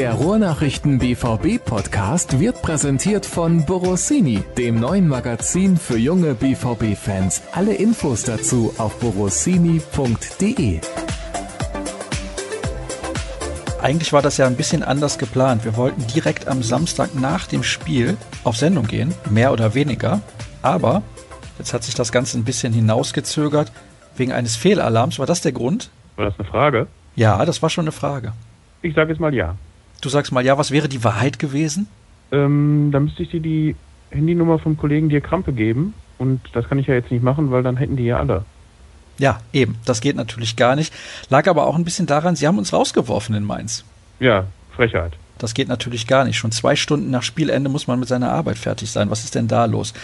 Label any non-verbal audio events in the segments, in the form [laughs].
Der Ruhrnachrichten BVB Podcast wird präsentiert von Borossini, dem neuen Magazin für junge BVB Fans. Alle Infos dazu auf borossini.de. Eigentlich war das ja ein bisschen anders geplant. Wir wollten direkt am Samstag nach dem Spiel auf Sendung gehen, mehr oder weniger. Aber jetzt hat sich das Ganze ein bisschen hinausgezögert wegen eines Fehlalarms. War das der Grund? War das eine Frage? Ja, das war schon eine Frage. Ich sage jetzt mal ja. Du sagst mal ja, was wäre die Wahrheit gewesen? Ähm, dann müsste ich dir die Handynummer vom Kollegen dir Krampe geben. Und das kann ich ja jetzt nicht machen, weil dann hätten die ja alle. Ja, eben. Das geht natürlich gar nicht. Lag aber auch ein bisschen daran, sie haben uns rausgeworfen in Mainz. Ja, Frechheit. Das geht natürlich gar nicht. Schon zwei Stunden nach Spielende muss man mit seiner Arbeit fertig sein. Was ist denn da los?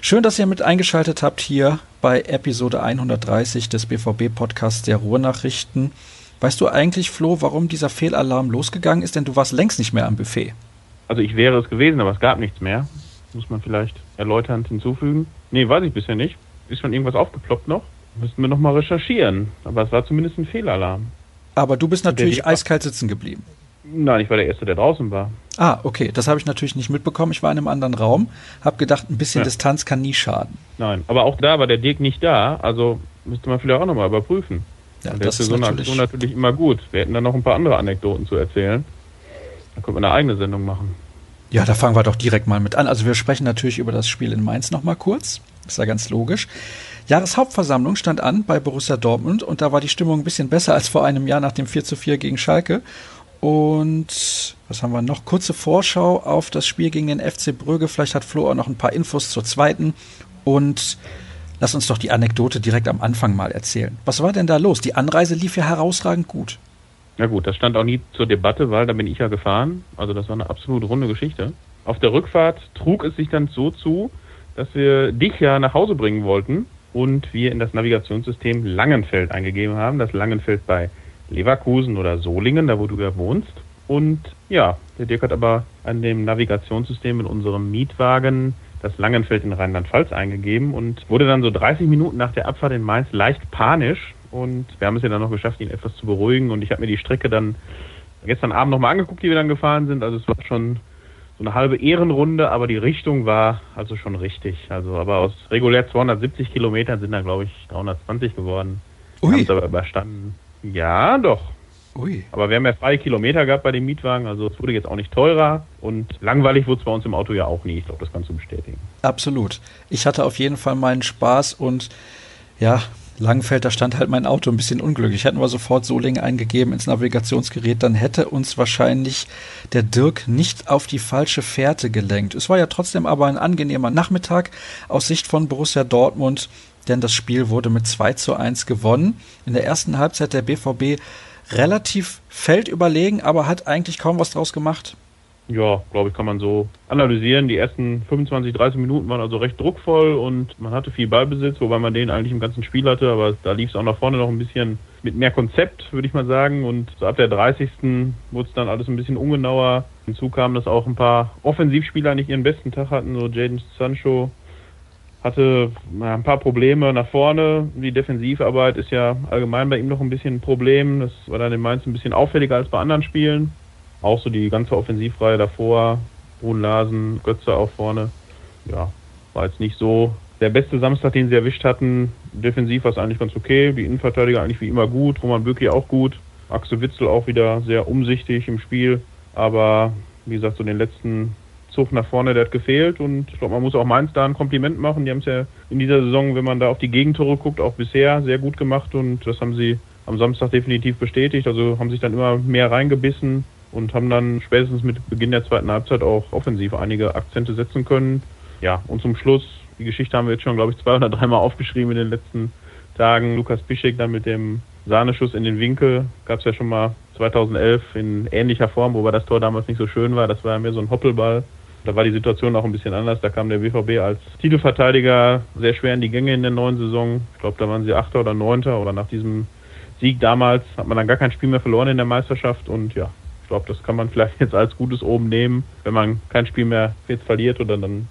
Schön, dass ihr mit eingeschaltet habt hier bei Episode 130 des BVB-Podcasts der Ruhrnachrichten. Weißt du eigentlich, Flo, warum dieser Fehlalarm losgegangen ist? Denn du warst längst nicht mehr am Buffet. Also ich wäre es gewesen, aber es gab nichts mehr. Muss man vielleicht erläuternd hinzufügen. Nee, weiß ich bisher nicht. Ist schon irgendwas aufgeploppt noch? Müssten wir nochmal recherchieren. Aber es war zumindest ein Fehlalarm. Aber du bist natürlich eiskalt sitzen geblieben. Nein, ich war der Erste, der draußen war. Ah, okay. Das habe ich natürlich nicht mitbekommen. Ich war in einem anderen Raum. Hab gedacht, ein bisschen ja. Distanz kann nie schaden. Nein, aber auch da war der Dirk nicht da. Also müsste man vielleicht auch nochmal überprüfen. Ja, Und das ist so eine Aktion natürlich immer gut. Wir hätten dann noch ein paar andere Anekdoten zu erzählen. Da könnte man eine eigene Sendung machen. Ja, da fangen wir doch direkt mal mit an. Also wir sprechen natürlich über das Spiel in Mainz nochmal kurz. Ist ja ganz logisch. Jahreshauptversammlung stand an bei Borussia Dortmund und da war die Stimmung ein bisschen besser als vor einem Jahr nach dem 4 zu 4 gegen Schalke. Und was haben wir noch? Kurze Vorschau auf das Spiel gegen den FC Brügge. Vielleicht hat Flo auch noch ein paar Infos zur zweiten. Und Lass uns doch die Anekdote direkt am Anfang mal erzählen. Was war denn da los? Die Anreise lief ja herausragend gut. Na gut, das stand auch nie zur Debatte, weil da bin ich ja gefahren. Also das war eine absolut runde Geschichte. Auf der Rückfahrt trug es sich dann so zu, dass wir dich ja nach Hause bringen wollten und wir in das Navigationssystem Langenfeld eingegeben haben. Das Langenfeld bei Leverkusen oder Solingen, da wo du ja wohnst. Und ja, der Dirk hat aber an dem Navigationssystem mit unserem Mietwagen das Langenfeld in Rheinland-Pfalz eingegeben und wurde dann so 30 Minuten nach der Abfahrt in Mainz leicht panisch. Und wir haben es ja dann noch geschafft, ihn etwas zu beruhigen. Und ich habe mir die Strecke dann gestern Abend nochmal angeguckt, die wir dann gefahren sind. Also es war schon so eine halbe Ehrenrunde, aber die Richtung war also schon richtig. Also aber aus regulär 270 Kilometern sind da glaube ich 320 geworden. Ui. Haben es aber überstanden. Ja, doch. Ui. Aber wir haben ja freie Kilometer gehabt bei dem Mietwagen, also es wurde jetzt auch nicht teurer und langweilig wurde es bei uns im Auto ja auch nie. Ich glaube, das kannst du bestätigen. Absolut. Ich hatte auf jeden Fall meinen Spaß und ja, Langfeld, da stand halt mein Auto ein bisschen unglücklich. Hätten wir sofort Solingen eingegeben ins Navigationsgerät, dann hätte uns wahrscheinlich der Dirk nicht auf die falsche Fährte gelenkt. Es war ja trotzdem aber ein angenehmer Nachmittag aus Sicht von Borussia Dortmund, denn das Spiel wurde mit 2 zu 1 gewonnen. In der ersten Halbzeit der BVB relativ feldüberlegen, aber hat eigentlich kaum was draus gemacht. Ja, glaube ich, kann man so analysieren. Die ersten 25, 30 Minuten waren also recht druckvoll und man hatte viel Ballbesitz, wobei man den eigentlich im ganzen Spiel hatte, aber da lief es auch nach vorne noch ein bisschen mit mehr Konzept, würde ich mal sagen. Und so ab der 30. wurde es dann alles ein bisschen ungenauer. Hinzu kam, dass auch ein paar Offensivspieler nicht ihren besten Tag hatten, so Jaden Sancho hatte ein paar Probleme nach vorne. Die Defensivarbeit ist ja allgemein bei ihm noch ein bisschen ein Problem. Das war dann in Mainz ein bisschen auffälliger als bei anderen Spielen. Auch so die ganze Offensivreihe davor, Brun Larsen, Götze auch vorne. Ja, war jetzt nicht so der beste Samstag, den sie erwischt hatten. Defensiv war es eigentlich ganz okay. Die Innenverteidiger eigentlich wie immer gut. Roman Böcki auch gut. Axel Witzel auch wieder sehr umsichtig im Spiel. Aber wie gesagt, so den letzten Zug nach vorne, der hat gefehlt und ich glaube, man muss auch Mainz da ein Kompliment machen. Die haben es ja in dieser Saison, wenn man da auf die Gegentore guckt, auch bisher sehr gut gemacht und das haben sie am Samstag definitiv bestätigt. Also haben sich dann immer mehr reingebissen und haben dann spätestens mit Beginn der zweiten Halbzeit auch offensiv einige Akzente setzen können. Ja, und zum Schluss, die Geschichte haben wir jetzt schon, glaube ich, zwei oder dreimal aufgeschrieben in den letzten Tagen. Lukas Pischek dann mit dem Sahneschuss in den Winkel, gab es ja schon mal 2011 in ähnlicher Form, wobei das Tor damals nicht so schön war. Das war ja mehr so ein Hoppelball. Da war die Situation auch ein bisschen anders. Da kam der BVB als Titelverteidiger sehr schwer in die Gänge in der neuen Saison. Ich glaube, da waren sie Achter oder Neunter oder nach diesem Sieg damals hat man dann gar kein Spiel mehr verloren in der Meisterschaft und ja, ich glaube, das kann man [laughs] vielleicht jetzt als gutes Oben nehmen. Wenn man kein Spiel mehr jetzt verliert oder dann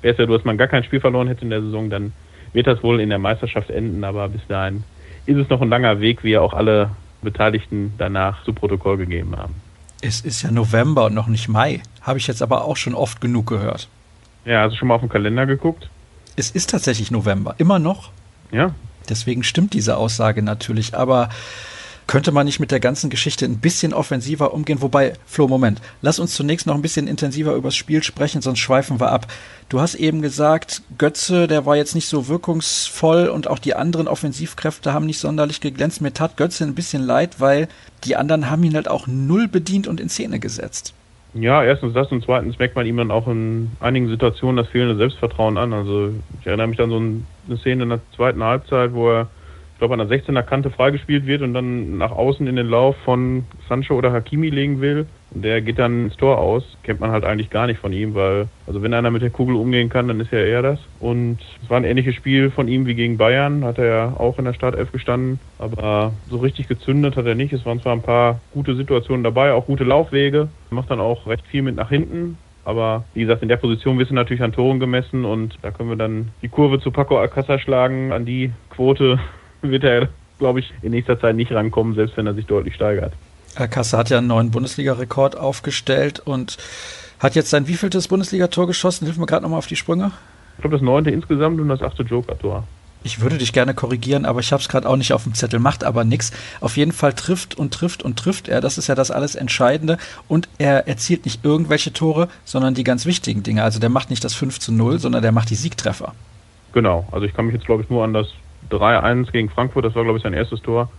wäre es ja dass man gar kein Spiel verloren hätte in der Saison, dann wird das wohl in der Meisterschaft enden, aber bis dahin ist es noch ein langer Weg, wie ja auch alle Beteiligten danach zu Protokoll gegeben haben. Es ist ja November und noch nicht Mai. Habe ich jetzt aber auch schon oft genug gehört. Ja, hast du schon mal auf den Kalender geguckt? Es ist tatsächlich November. Immer noch. Ja. Deswegen stimmt diese Aussage natürlich. Aber könnte man nicht mit der ganzen Geschichte ein bisschen offensiver umgehen? Wobei, Flo, Moment, lass uns zunächst noch ein bisschen intensiver übers Spiel sprechen, sonst schweifen wir ab. Du hast eben gesagt, Götze, der war jetzt nicht so wirkungsvoll und auch die anderen Offensivkräfte haben nicht sonderlich geglänzt. Mir tat Götze ein bisschen leid, weil die anderen haben ihn halt auch null bedient und in Szene gesetzt. Ja, erstens das und zweitens merkt man ihm dann auch in einigen Situationen das fehlende Selbstvertrauen an. Also ich erinnere mich an so eine Szene in der zweiten Halbzeit, wo er ich glaube, an der 16er Kante freigespielt wird und dann nach außen in den Lauf von Sancho oder Hakimi legen will. Und der geht dann ins Tor aus. Kennt man halt eigentlich gar nicht von ihm, weil, also wenn einer mit der Kugel umgehen kann, dann ist ja er das. Und es war ein ähnliches Spiel von ihm wie gegen Bayern. Hat er ja auch in der Startelf gestanden. Aber so richtig gezündet hat er nicht. Es waren zwar ein paar gute Situationen dabei, auch gute Laufwege. Macht dann auch recht viel mit nach hinten. Aber wie gesagt, in der Position du natürlich an Toren gemessen und da können wir dann die Kurve zu Paco Alcázar schlagen, an die Quote, wird er, glaube ich, in nächster Zeit nicht rankommen, selbst wenn er sich deutlich steigert. Kasse hat ja einen neuen Bundesliga-Rekord aufgestellt und hat jetzt sein wievieltes Bundesligator geschossen? Hilf mir gerade nochmal auf die Sprünge. Ich glaube, das neunte insgesamt und das achte Joker-Tor. Ich würde dich gerne korrigieren, aber ich habe es gerade auch nicht auf dem Zettel, macht aber nichts. Auf jeden Fall trifft und trifft und trifft er. Das ist ja das alles Entscheidende. Und er erzielt nicht irgendwelche Tore, sondern die ganz wichtigen Dinge. Also der macht nicht das 5 zu 0, sondern der macht die Siegtreffer. Genau. Also ich kann mich jetzt, glaube ich, nur an das 3-1 gegen Frankfurt, das war, glaube ich, sein erstes Tor,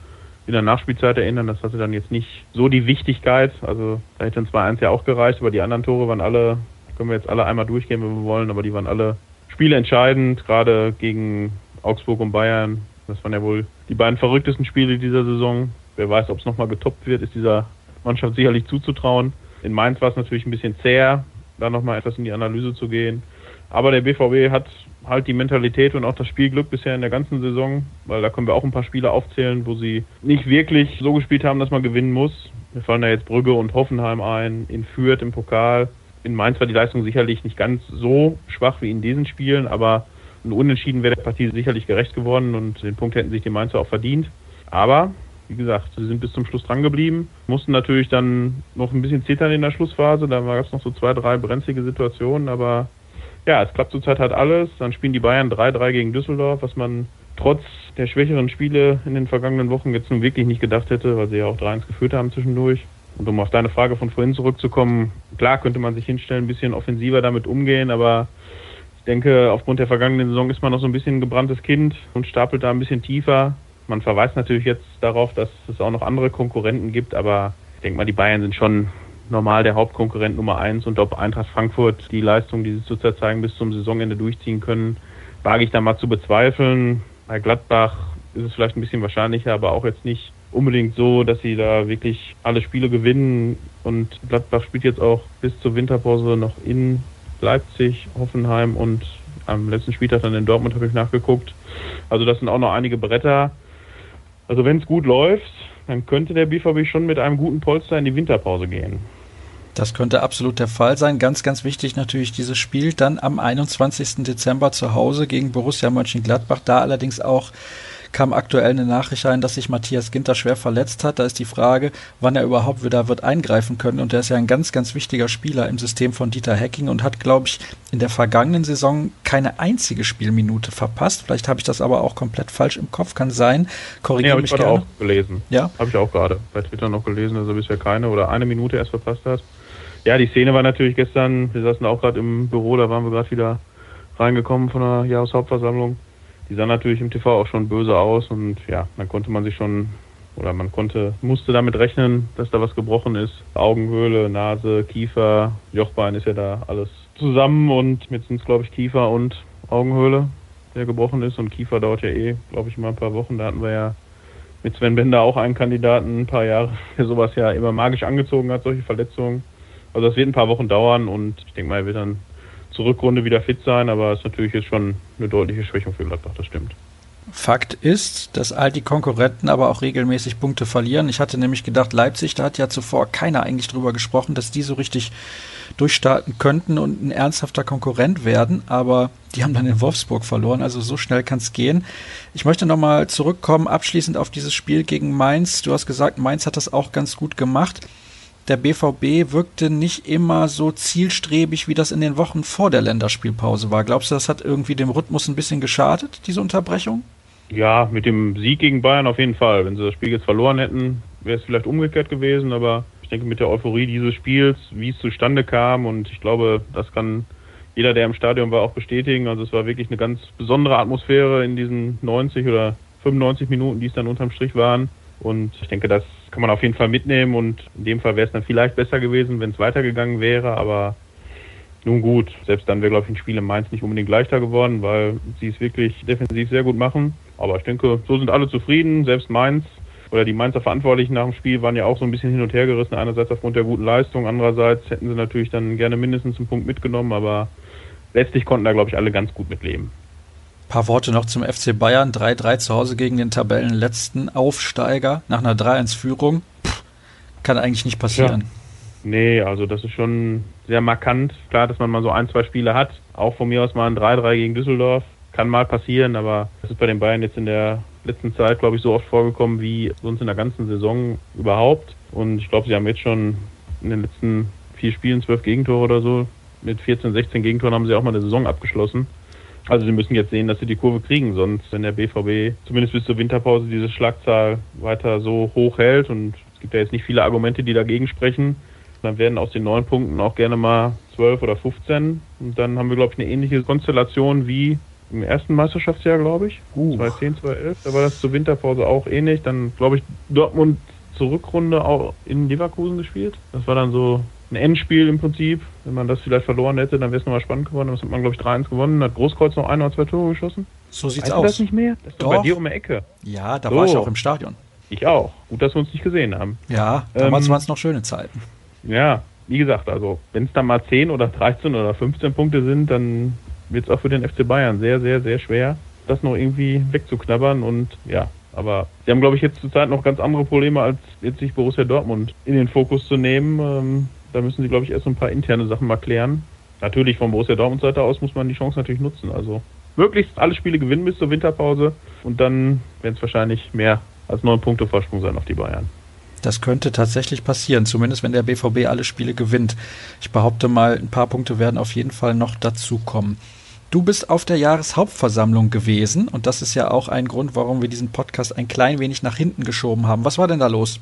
in der Nachspielzeit erinnern. Das hatte dann jetzt nicht so die Wichtigkeit. Also da hätte ein 2-1 ja auch gereicht, aber die anderen Tore waren alle, können wir jetzt alle einmal durchgehen, wenn wir wollen, aber die waren alle spielentscheidend, gerade gegen Augsburg und Bayern. Das waren ja wohl die beiden verrücktesten Spiele dieser Saison. Wer weiß, ob es nochmal getoppt wird, ist dieser Mannschaft sicherlich zuzutrauen. In Mainz war es natürlich ein bisschen zäher, da nochmal etwas in die Analyse zu gehen. Aber der BVB hat halt die Mentalität und auch das Spielglück bisher in der ganzen Saison, weil da können wir auch ein paar Spiele aufzählen, wo sie nicht wirklich so gespielt haben, dass man gewinnen muss. Wir fallen da jetzt Brügge und Hoffenheim ein, in Fürth im Pokal. In Mainz war die Leistung sicherlich nicht ganz so schwach wie in diesen Spielen, aber ein Unentschieden wäre der Partie sicherlich gerecht geworden und den Punkt hätten sich die Mainzer auch verdient. Aber wie gesagt, sie sind bis zum Schluss dran geblieben, mussten natürlich dann noch ein bisschen zittern in der Schlussphase. Da gab es noch so zwei, drei brenzlige Situationen, aber ja, es klappt zurzeit halt alles. Dann spielen die Bayern 3-3 gegen Düsseldorf, was man trotz der schwächeren Spiele in den vergangenen Wochen jetzt nun wirklich nicht gedacht hätte, weil sie ja auch 3-1 geführt haben zwischendurch. Und um auf deine Frage von vorhin zurückzukommen, klar könnte man sich hinstellen, ein bisschen offensiver damit umgehen, aber ich denke, aufgrund der vergangenen Saison ist man noch so ein bisschen ein gebranntes Kind und stapelt da ein bisschen tiefer. Man verweist natürlich jetzt darauf, dass es auch noch andere Konkurrenten gibt, aber ich denke mal, die Bayern sind schon normal der Hauptkonkurrent Nummer eins und ob Eintracht Frankfurt die Leistung, die sie zurzeit zeigen, bis zum Saisonende durchziehen können, wage ich da mal zu bezweifeln. Bei Gladbach ist es vielleicht ein bisschen wahrscheinlicher, aber auch jetzt nicht unbedingt so, dass sie da wirklich alle Spiele gewinnen. Und Gladbach spielt jetzt auch bis zur Winterpause noch in Leipzig, Hoffenheim und am letzten Spieltag dann in Dortmund habe ich nachgeguckt. Also das sind auch noch einige Bretter. Also wenn es gut läuft, dann könnte der BVB schon mit einem guten Polster in die Winterpause gehen. Das könnte absolut der Fall sein. Ganz, ganz wichtig natürlich dieses Spiel dann am 21. Dezember zu Hause gegen Borussia Mönchengladbach. Da allerdings auch kam aktuell eine Nachricht ein, dass sich Matthias Ginter schwer verletzt hat. Da ist die Frage, wann er überhaupt wieder wird eingreifen können. Und er ist ja ein ganz, ganz wichtiger Spieler im System von Dieter Hecking und hat, glaube ich, in der vergangenen Saison keine einzige Spielminute verpasst. Vielleicht habe ich das aber auch komplett falsch im Kopf. Kann sein. Korrigiere nee, mich ich gerne. auch gelesen. Ja? Habe ich auch gerade bei Twitter noch gelesen, dass er bisher keine oder eine Minute erst verpasst hat. Ja, die Szene war natürlich gestern, wir saßen auch gerade im Büro, da waren wir gerade wieder reingekommen von der Jahreshauptversammlung die sah natürlich im TV auch schon böse aus und ja, dann konnte man sich schon oder man konnte, musste damit rechnen, dass da was gebrochen ist. Augenhöhle, Nase, Kiefer, Jochbein ist ja da alles zusammen und jetzt sind es glaube ich Kiefer und Augenhöhle, der gebrochen ist und Kiefer dauert ja eh, glaube ich, mal ein paar Wochen. Da hatten wir ja mit Sven Bender auch einen Kandidaten, ein paar Jahre, [laughs] der sowas ja immer magisch angezogen hat, solche Verletzungen. Also das wird ein paar Wochen dauern und ich denke mal, er wird dann zur Rückrunde wieder fit sein, aber es ist natürlich jetzt schon eine deutliche Schwächung für Gladbach, das stimmt. Fakt ist, dass all die Konkurrenten aber auch regelmäßig Punkte verlieren. Ich hatte nämlich gedacht, Leipzig, da hat ja zuvor keiner eigentlich drüber gesprochen, dass die so richtig durchstarten könnten und ein ernsthafter Konkurrent werden, aber die haben dann in Wolfsburg verloren, also so schnell kann es gehen. Ich möchte nochmal zurückkommen, abschließend auf dieses Spiel gegen Mainz. Du hast gesagt, Mainz hat das auch ganz gut gemacht der BVB wirkte nicht immer so zielstrebig, wie das in den Wochen vor der Länderspielpause war. Glaubst du, das hat irgendwie dem Rhythmus ein bisschen geschadet, diese Unterbrechung? Ja, mit dem Sieg gegen Bayern auf jeden Fall. Wenn sie das Spiel jetzt verloren hätten, wäre es vielleicht umgekehrt gewesen, aber ich denke mit der Euphorie dieses Spiels, wie es zustande kam und ich glaube, das kann jeder, der im Stadion war, auch bestätigen. Also es war wirklich eine ganz besondere Atmosphäre in diesen 90 oder 95 Minuten, die es dann unterm Strich waren. Und ich denke, das kann man auf jeden Fall mitnehmen und in dem Fall wäre es dann vielleicht besser gewesen, wenn es weitergegangen wäre, aber nun gut, selbst dann wäre, glaube ich, ein Spiel in Mainz nicht unbedingt leichter geworden, weil sie es wirklich defensiv sehr gut machen. Aber ich denke, so sind alle zufrieden, selbst Mainz oder die Mainzer Verantwortlichen nach dem Spiel waren ja auch so ein bisschen hin und her gerissen. Einerseits aufgrund der guten Leistung, andererseits hätten sie natürlich dann gerne mindestens einen Punkt mitgenommen, aber letztlich konnten da, glaube ich, alle ganz gut mitleben. Ein paar Worte noch zum FC Bayern. 3-3 zu Hause gegen den Tabellenletzten Aufsteiger nach einer 3-1-Führung. Kann eigentlich nicht passieren. Ja. Nee, also das ist schon sehr markant. Klar, dass man mal so ein, zwei Spiele hat. Auch von mir aus mal ein 3-3 gegen Düsseldorf. Kann mal passieren, aber das ist bei den Bayern jetzt in der letzten Zeit, glaube ich, so oft vorgekommen wie sonst in der ganzen Saison überhaupt. Und ich glaube, sie haben jetzt schon in den letzten vier Spielen zwölf Gegentore oder so. Mit 14, 16 Gegentoren haben sie auch mal eine Saison abgeschlossen. Also sie müssen jetzt sehen, dass sie die Kurve kriegen, sonst wenn der BVB zumindest bis zur Winterpause diese Schlagzahl weiter so hoch hält und es gibt ja jetzt nicht viele Argumente, die dagegen sprechen, dann werden aus den neun Punkten auch gerne mal zwölf oder 15 und dann haben wir glaube ich eine ähnliche Konstellation wie im ersten Meisterschaftsjahr, glaube ich. Uh. 2010, 2011. Da war das zur Winterpause auch ähnlich. Dann, glaube ich, Dortmund zur Rückrunde auch in Leverkusen gespielt. Das war dann so ein Endspiel im Prinzip. Wenn man das vielleicht verloren hätte, dann wäre es nochmal spannend geworden. Das hat man, glaube ich, 3-1 gewonnen. Hat Großkreuz noch ein oder zwei Tore geschossen. So sieht's weißt aus. das nicht mehr? Das ist doch. bei dir um die Ecke. Ja, da so. war ich auch im Stadion. Ich auch. Gut, dass wir uns nicht gesehen haben. Ja, damals ähm, waren es noch schöne Zeiten. Ja, wie gesagt, also wenn es dann mal 10 oder 13 oder 15 Punkte sind, dann wird es auch für den FC Bayern sehr, sehr, sehr schwer, das noch irgendwie wegzuknabbern. Und ja, aber sie haben, glaube ich, jetzt zurzeit noch ganz andere Probleme, als jetzt sich Borussia Dortmund in den Fokus zu nehmen. Ähm, da müssen sie, glaube ich, erst ein paar interne Sachen mal klären. Natürlich von Borussia Dortmund Seite aus muss man die Chance natürlich nutzen. Also möglichst alle Spiele gewinnen bis zur Winterpause und dann werden es wahrscheinlich mehr als neun Punkte Vorsprung sein auf die Bayern. Das könnte tatsächlich passieren, zumindest wenn der BVB alle Spiele gewinnt. Ich behaupte mal, ein paar Punkte werden auf jeden Fall noch dazukommen. Du bist auf der Jahreshauptversammlung gewesen und das ist ja auch ein Grund, warum wir diesen Podcast ein klein wenig nach hinten geschoben haben. Was war denn da los?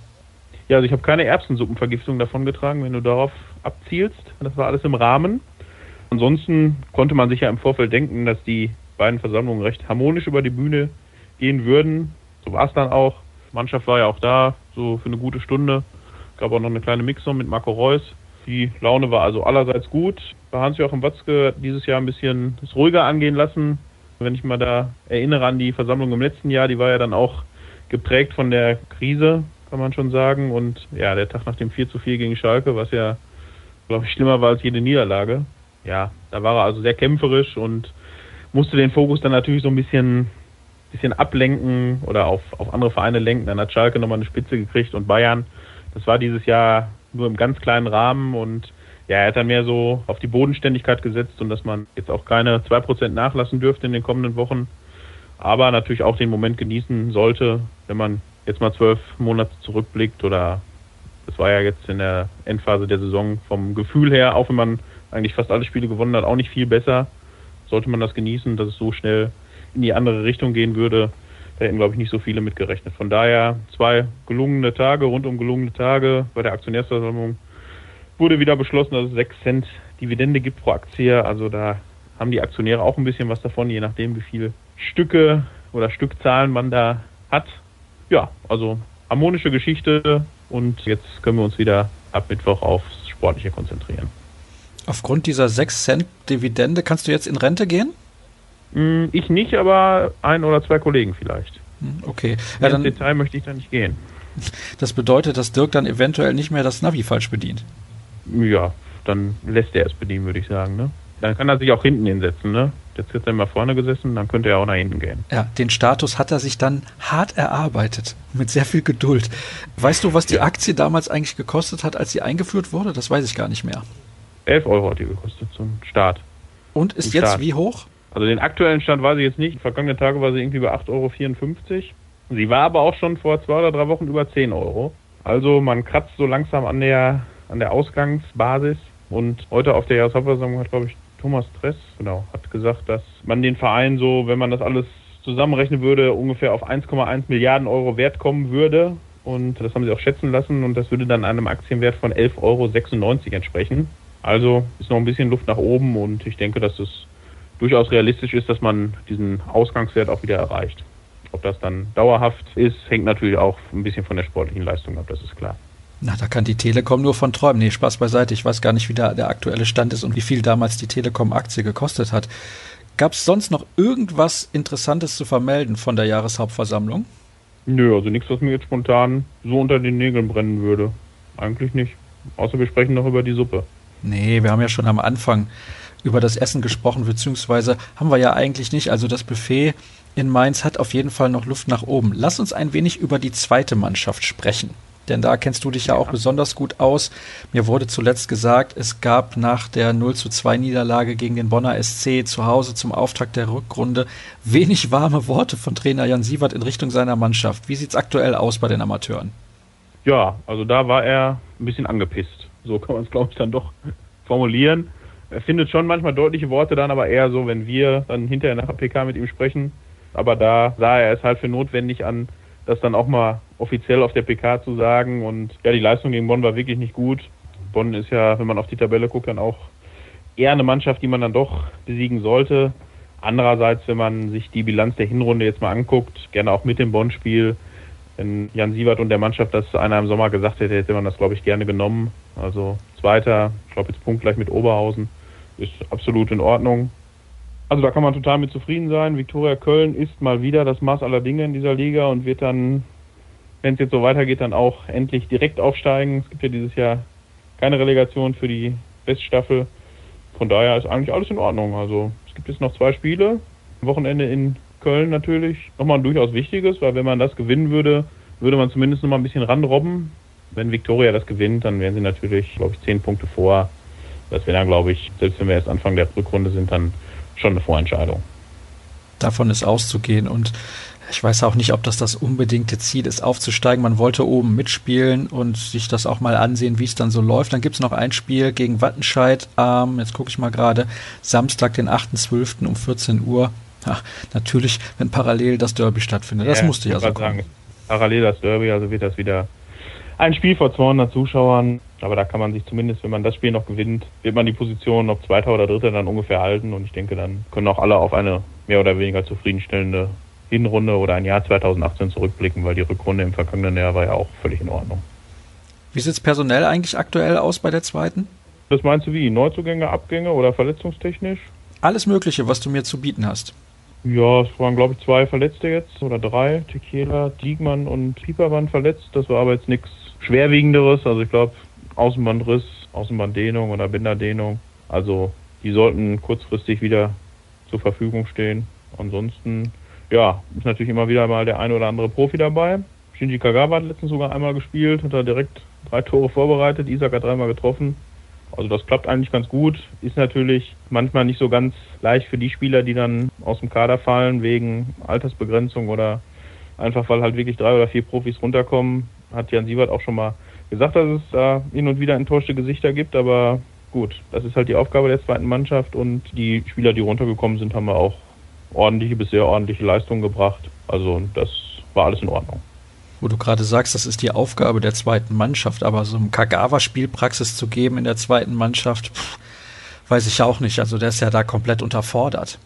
Ja, also ich habe keine Erbsensuppenvergiftung davongetragen, wenn du darauf abzielst. Das war alles im Rahmen. Ansonsten konnte man sich ja im Vorfeld denken, dass die beiden Versammlungen recht harmonisch über die Bühne gehen würden. So war es dann auch. Die Mannschaft war ja auch da, so für eine gute Stunde. Gab auch noch eine kleine Mixung mit Marco Reus. Die Laune war also allerseits gut. Bei Hans-Joachim Watzke dieses Jahr ein bisschen das ruhiger angehen lassen. Wenn ich mal da erinnere an die Versammlung im letzten Jahr, die war ja dann auch geprägt von der Krise, kann man schon sagen. Und ja, der Tag nach dem 4 zu 4 gegen Schalke, was ja, glaube ich, schlimmer war als jede Niederlage. Ja, da war er also sehr kämpferisch und musste den Fokus dann natürlich so ein bisschen, bisschen ablenken oder auf, auf andere Vereine lenken. Dann hat Schalke nochmal eine Spitze gekriegt und Bayern. Das war dieses Jahr nur im ganz kleinen Rahmen und ja, er hat dann mehr so auf die Bodenständigkeit gesetzt und dass man jetzt auch keine zwei Prozent nachlassen dürfte in den kommenden Wochen, aber natürlich auch den Moment genießen sollte, wenn man jetzt mal zwölf Monate zurückblickt oder das war ja jetzt in der Endphase der Saison vom Gefühl her, auch wenn man eigentlich fast alle Spiele gewonnen hat, auch nicht viel besser, sollte man das genießen, dass es so schnell in die andere Richtung gehen würde. Da hätten, glaube ich, nicht so viele mitgerechnet. Von daher zwei gelungene Tage, rundum gelungene Tage bei der Aktionärsversammlung. Wurde wieder beschlossen, dass es 6 Cent Dividende gibt pro Aktie. Also da haben die Aktionäre auch ein bisschen was davon, je nachdem, wie viele Stücke oder Stückzahlen man da hat. Ja, also harmonische Geschichte und jetzt können wir uns wieder ab Mittwoch aufs Sportliche konzentrieren. Aufgrund dieser 6 Cent Dividende kannst du jetzt in Rente gehen? Hm, ich nicht, aber ein oder zwei Kollegen vielleicht. Hm, okay. Ja, dann, Detail möchte ich da nicht gehen. [laughs] Das bedeutet, dass Dirk dann eventuell nicht mehr das Navi falsch bedient. Ja, dann lässt er es bedienen, würde ich sagen. Ne? Dann kann er sich auch hinten hinsetzen. Ne? Jetzt hat er immer vorne gesessen, dann könnte er auch nach hinten gehen. Ja, den Status hat er sich dann hart erarbeitet, mit sehr viel Geduld. Weißt du, was die ja. Aktie damals eigentlich gekostet hat, als sie eingeführt wurde? Das weiß ich gar nicht mehr. 11 Euro hat die gekostet zum Start. Und ist zum jetzt Start. wie hoch? Also den aktuellen Stand weiß ich jetzt nicht. Vergangene Tage war sie irgendwie bei 8,54 Euro. Sie war aber auch schon vor zwei oder drei Wochen über 10 Euro. Also man kratzt so langsam an der an der Ausgangsbasis. Und heute auf der Jahreshauptversammlung hat, glaube ich, Thomas Tress, genau, hat gesagt, dass man den Verein so, wenn man das alles zusammenrechnen würde, ungefähr auf 1,1 Milliarden Euro Wert kommen würde. Und das haben sie auch schätzen lassen und das würde dann einem Aktienwert von 11,96 Euro entsprechen. Also ist noch ein bisschen Luft nach oben und ich denke, dass es durchaus realistisch ist, dass man diesen Ausgangswert auch wieder erreicht. Ob das dann dauerhaft ist, hängt natürlich auch ein bisschen von der sportlichen Leistung ab, das ist klar. Na, da kann die Telekom nur von träumen. Nee, Spaß beiseite. Ich weiß gar nicht, wie da der aktuelle Stand ist und wie viel damals die Telekom-Aktie gekostet hat. Gab es sonst noch irgendwas Interessantes zu vermelden von der Jahreshauptversammlung? Nö, also nichts, was mir jetzt spontan so unter den Nägeln brennen würde. Eigentlich nicht. Außer wir sprechen noch über die Suppe. Nee, wir haben ja schon am Anfang über das Essen gesprochen, beziehungsweise haben wir ja eigentlich nicht. Also das Buffet in Mainz hat auf jeden Fall noch Luft nach oben. Lass uns ein wenig über die zweite Mannschaft sprechen denn da kennst du dich ja auch besonders gut aus. Mir wurde zuletzt gesagt, es gab nach der 0 zu 2 Niederlage gegen den Bonner SC zu Hause zum Auftakt der Rückrunde wenig warme Worte von Trainer Jan Sievert in Richtung seiner Mannschaft. Wie sieht es aktuell aus bei den Amateuren? Ja, also da war er ein bisschen angepisst. So kann man es, glaube ich, dann doch formulieren. Er findet schon manchmal deutliche Worte dann, aber eher so, wenn wir dann hinterher nach PK mit ihm sprechen. Aber da sah er es halt für notwendig an, das dann auch mal offiziell auf der PK zu sagen. Und ja, die Leistung gegen Bonn war wirklich nicht gut. Bonn ist ja, wenn man auf die Tabelle guckt, dann auch eher eine Mannschaft, die man dann doch besiegen sollte. Andererseits, wenn man sich die Bilanz der Hinrunde jetzt mal anguckt, gerne auch mit dem Bonn-Spiel, wenn Jan Sievert und der Mannschaft das einer im Sommer gesagt hätte, hätte man das, glaube ich, gerne genommen. Also Zweiter, ich glaube jetzt punktgleich mit Oberhausen, ist absolut in Ordnung. Also da kann man total mit zufrieden sein. Viktoria Köln ist mal wieder das Maß aller Dinge in dieser Liga und wird dann, wenn es jetzt so weitergeht, dann auch endlich direkt aufsteigen. Es gibt ja dieses Jahr keine Relegation für die Weststaffel. Von daher ist eigentlich alles in Ordnung. Also es gibt jetzt noch zwei Spiele. Wochenende in Köln natürlich. Nochmal ein durchaus wichtiges, weil wenn man das gewinnen würde, würde man zumindest noch mal ein bisschen ranrobben. Wenn Viktoria das gewinnt, dann wären sie natürlich, glaube ich, zehn Punkte vor. Das wäre dann, glaube ich, selbst wenn wir erst Anfang der Rückrunde sind, dann schon eine Vorentscheidung. Davon ist auszugehen und ich weiß auch nicht, ob das das unbedingte Ziel ist, aufzusteigen. Man wollte oben mitspielen und sich das auch mal ansehen, wie es dann so läuft. Dann gibt es noch ein Spiel gegen Wattenscheid am, jetzt gucke ich mal gerade, Samstag, den 8.12. um 14 Uhr. Ach, natürlich, wenn parallel das Derby stattfindet. Das ja, musste ja so kommen. Sagen, parallel das Derby, also wird das wieder ein Spiel vor 200 Zuschauern. Aber da kann man sich zumindest, wenn man das Spiel noch gewinnt, wird man die Position, ob Zweiter oder Dritter, dann ungefähr halten. Und ich denke, dann können auch alle auf eine mehr oder weniger zufriedenstellende Hinrunde oder ein Jahr 2018 zurückblicken, weil die Rückrunde im vergangenen Jahr war ja auch völlig in Ordnung. Wie sieht es personell eigentlich aktuell aus bei der zweiten? Das meinst du wie? Neuzugänge, Abgänge oder verletzungstechnisch? Alles Mögliche, was du mir zu bieten hast. Ja, es waren glaube ich zwei Verletzte jetzt oder drei. Tequila, Diegmann und Pieper waren verletzt. Das war aber jetzt nichts Schwerwiegenderes. Also ich glaube Außenbandriss, Außenbanddehnung oder Bänderdehnung. Also die sollten kurzfristig wieder zur Verfügung stehen. Ansonsten, ja, ist natürlich immer wieder mal der ein oder andere Profi dabei. Shinji Kagawa hat letztens sogar einmal gespielt, hat da direkt drei Tore vorbereitet, Isaac hat dreimal getroffen. Also das klappt eigentlich ganz gut. Ist natürlich manchmal nicht so ganz leicht für die Spieler, die dann aus dem Kader fallen wegen Altersbegrenzung oder einfach weil halt wirklich drei oder vier Profis runterkommen. Hat Jan Siebert auch schon mal gesagt, dass es da hin und wieder enttäuschte Gesichter gibt, aber gut, das ist halt die Aufgabe der zweiten Mannschaft und die Spieler, die runtergekommen sind, haben wir auch ordentliche bis sehr ordentliche Leistungen gebracht. Also das war alles in Ordnung. Wo du gerade sagst, das ist die Aufgabe der zweiten Mannschaft, aber so einem Kagawa Spielpraxis zu geben in der zweiten Mannschaft, pff, weiß ich auch nicht. Also der ist ja da komplett unterfordert.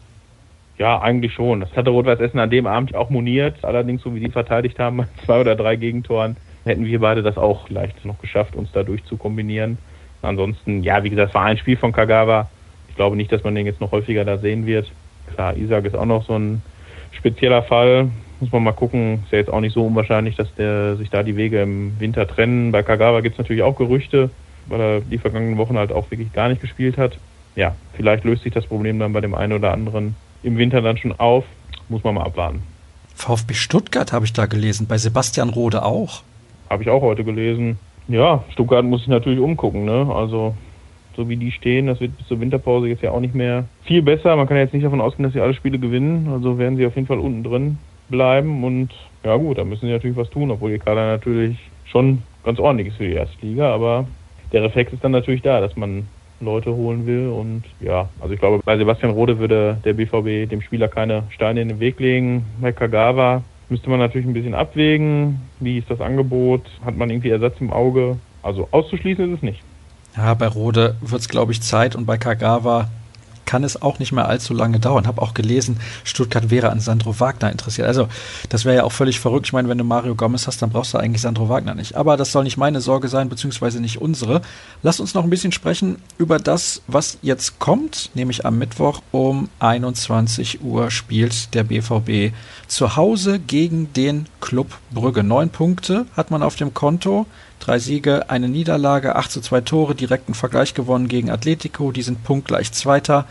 Ja, eigentlich schon. Das hatte Rot-Weiß Essen an dem Abend auch moniert. Allerdings, so wie die verteidigt haben, [laughs] zwei oder drei Gegentoren, hätten wir beide das auch vielleicht noch geschafft, uns dadurch zu kombinieren. Ansonsten, ja, wie gesagt, es war ein Spiel von Kagawa. Ich glaube nicht, dass man den jetzt noch häufiger da sehen wird. Klar, Isaac ist auch noch so ein spezieller Fall. Muss man mal gucken. Ist ja jetzt auch nicht so unwahrscheinlich, dass der sich da die Wege im Winter trennen. Bei Kagawa gibt es natürlich auch Gerüchte, weil er die vergangenen Wochen halt auch wirklich gar nicht gespielt hat. Ja, vielleicht löst sich das Problem dann bei dem einen oder anderen im Winter dann schon auf. Muss man mal abwarten. VfB Stuttgart habe ich da gelesen, bei Sebastian Rode auch. Habe ich auch heute gelesen. Ja, Stuttgart muss sich natürlich umgucken. Ne? Also so wie die stehen, das wird bis zur Winterpause jetzt ja auch nicht mehr viel besser. Man kann ja jetzt nicht davon ausgehen, dass sie alle Spiele gewinnen. Also werden sie auf jeden Fall unten drin bleiben. Und ja gut, da müssen sie natürlich was tun, obwohl ihr Kader natürlich schon ganz ordentlich ist für die erste Liga. Aber der Reflex ist dann natürlich da, dass man Leute holen will. Und ja, also ich glaube, bei Sebastian Rode würde der BVB dem Spieler keine Steine in den Weg legen. Bei Kagawa müsste man natürlich ein bisschen abwägen. Wie ist das Angebot? Hat man irgendwie Ersatz im Auge? Also auszuschließen ist es nicht. Ja, bei Rode wird es, glaube ich, Zeit und bei Kagawa kann es auch nicht mehr allzu lange dauern. Habe auch gelesen, Stuttgart wäre an Sandro Wagner interessiert. Also, das wäre ja auch völlig verrückt. Ich meine, wenn du Mario Gomez hast, dann brauchst du eigentlich Sandro Wagner nicht. Aber das soll nicht meine Sorge sein, beziehungsweise nicht unsere. Lass uns noch ein bisschen sprechen über das, was jetzt kommt, nämlich am Mittwoch um 21 Uhr spielt der BVB zu Hause gegen den Club Brügge. Neun Punkte hat man auf dem Konto. Drei Siege, eine Niederlage, 8 zu 2 Tore, direkten Vergleich gewonnen gegen Atletico, die sind punktgleich Zweiter.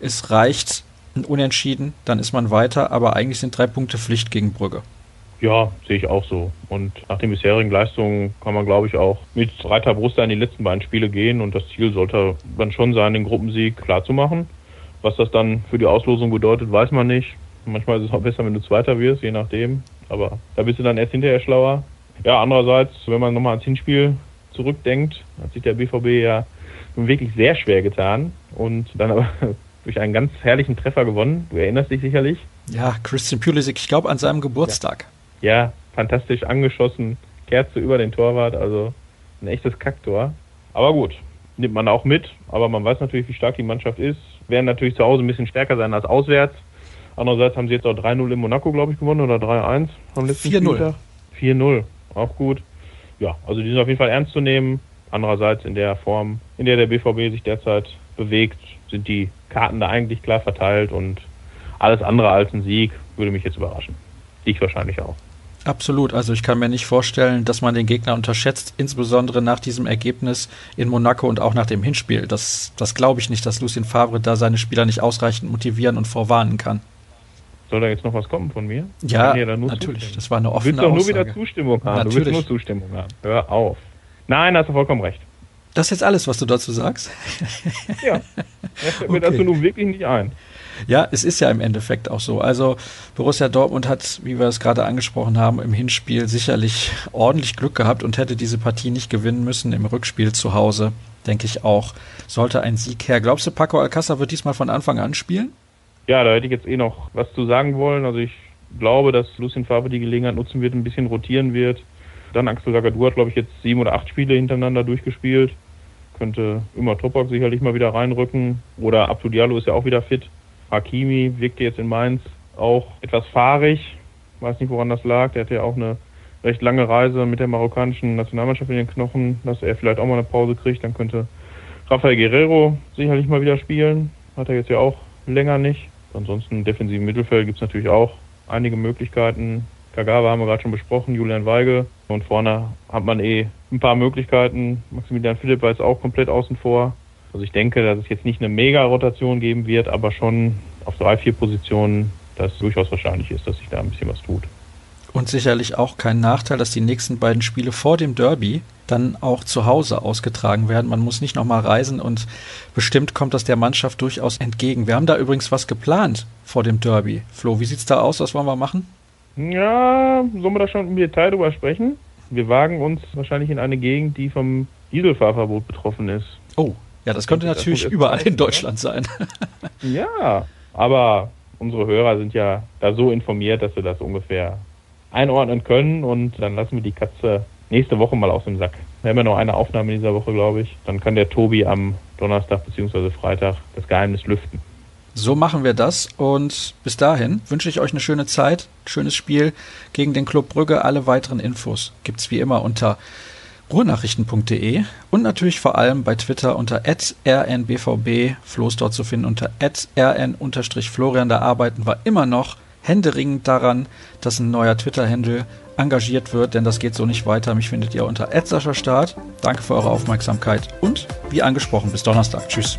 Es reicht ein Unentschieden, dann ist man weiter, aber eigentlich sind drei Punkte Pflicht gegen Brügge. Ja, sehe ich auch so. Und nach den bisherigen Leistungen kann man, glaube ich, auch mit breiter Brust in die letzten beiden Spiele gehen. Und das Ziel sollte dann schon sein, den Gruppensieg klarzumachen. Was das dann für die Auslosung bedeutet, weiß man nicht. Manchmal ist es auch besser, wenn du Zweiter wirst, je nachdem. Aber da bist du dann erst hinterher schlauer. Ja, andererseits, wenn man nochmal ans Hinspiel zurückdenkt, hat sich der BVB ja wirklich sehr schwer getan und dann aber [laughs] durch einen ganz herrlichen Treffer gewonnen. Du erinnerst dich sicherlich. Ja, Christian Pulisic, ich glaube an seinem Geburtstag. Ja. ja, fantastisch angeschossen, Kerze über den Torwart, also ein echtes Kacktor. Aber gut, nimmt man auch mit, aber man weiß natürlich, wie stark die Mannschaft ist. Werden natürlich zu Hause ein bisschen stärker sein als auswärts. Andererseits haben sie jetzt auch 3-0 in Monaco, glaube ich, gewonnen oder 3-1 am letzten 4-0. 4-0 auch gut. Ja, also die sind auf jeden Fall ernst zu nehmen. Andererseits in der Form, in der der BVB sich derzeit bewegt, sind die Karten da eigentlich klar verteilt und alles andere als ein Sieg würde mich jetzt überraschen. Ich wahrscheinlich auch. Absolut. Also ich kann mir nicht vorstellen, dass man den Gegner unterschätzt, insbesondere nach diesem Ergebnis in Monaco und auch nach dem Hinspiel. Das, das glaube ich nicht, dass Lucien Favre da seine Spieler nicht ausreichend motivieren und vorwarnen kann. Soll da jetzt noch was kommen von mir? Ja, natürlich. Zustimmen. Das war eine offene Du willst doch nur wieder Zustimmung haben. Natürlich. Du willst nur Zustimmung haben. Hör auf. Nein, hast du vollkommen recht. Das ist jetzt alles, was du dazu sagst? [laughs] ja. Das fällt mir okay. dazu nun wirklich nicht ein. Ja, es ist ja im Endeffekt auch so. Also Borussia Dortmund hat, wie wir es gerade angesprochen haben, im Hinspiel sicherlich ordentlich Glück gehabt und hätte diese Partie nicht gewinnen müssen. Im Rückspiel zu Hause, denke ich auch, sollte ein Sieg her. Glaubst du, Paco Alcázar wird diesmal von Anfang an spielen? Ja, da hätte ich jetzt eh noch was zu sagen wollen. Also ich glaube, dass Lucien Favre die Gelegenheit nutzen wird, ein bisschen rotieren wird. Dann Axel Sagadou hat, glaube ich, jetzt sieben oder acht Spiele hintereinander durchgespielt. Könnte immer Topak sicherlich mal wieder reinrücken. Oder Abdou Diallo ist ja auch wieder fit. Hakimi wirkte jetzt in Mainz auch etwas fahrig. Weiß nicht, woran das lag. Der hatte ja auch eine recht lange Reise mit der marokkanischen Nationalmannschaft in den Knochen, dass er vielleicht auch mal eine Pause kriegt. Dann könnte Rafael Guerrero sicherlich mal wieder spielen. Hat er jetzt ja auch länger nicht. Ansonsten im defensiven Mittelfeld gibt es natürlich auch einige Möglichkeiten. Kagawa haben wir gerade schon besprochen, Julian Weigel. Und vorne hat man eh ein paar Möglichkeiten. Maximilian Philipp war jetzt auch komplett außen vor. Also ich denke, dass es jetzt nicht eine Mega-Rotation geben wird, aber schon auf drei, vier Positionen, dass durchaus wahrscheinlich ist, dass sich da ein bisschen was tut. Und sicherlich auch kein Nachteil, dass die nächsten beiden Spiele vor dem Derby dann auch zu Hause ausgetragen werden. Man muss nicht nochmal reisen und bestimmt kommt das der Mannschaft durchaus entgegen. Wir haben da übrigens was geplant vor dem Derby. Flo, wie sieht's da aus? Was wollen wir machen? Ja, sollen wir da schon im Detail drüber sprechen? Wir wagen uns wahrscheinlich in eine Gegend, die vom Dieselfahrverbot betroffen ist. Oh, ja, das könnte natürlich das überall in Deutschland sein. [laughs] ja, aber unsere Hörer sind ja da so informiert, dass wir das ungefähr einordnen können und dann lassen wir die Katze nächste Woche mal aus dem Sack. Wir haben ja noch eine Aufnahme in dieser Woche, glaube ich. Dann kann der Tobi am Donnerstag bzw. Freitag das Geheimnis lüften. So machen wir das und bis dahin wünsche ich euch eine schöne Zeit, schönes Spiel gegen den Club Brügge. Alle weiteren Infos gibt es wie immer unter ruhrnachrichten.de und natürlich vor allem bei Twitter unter rnbvb, Floß dort zu finden unter rn-florian. Da arbeiten wir immer noch händeringend daran, dass ein neuer Twitter-Handle engagiert wird, denn das geht so nicht weiter. Mich findet ihr unter Start. Danke für eure Aufmerksamkeit und wie angesprochen, bis Donnerstag. Tschüss.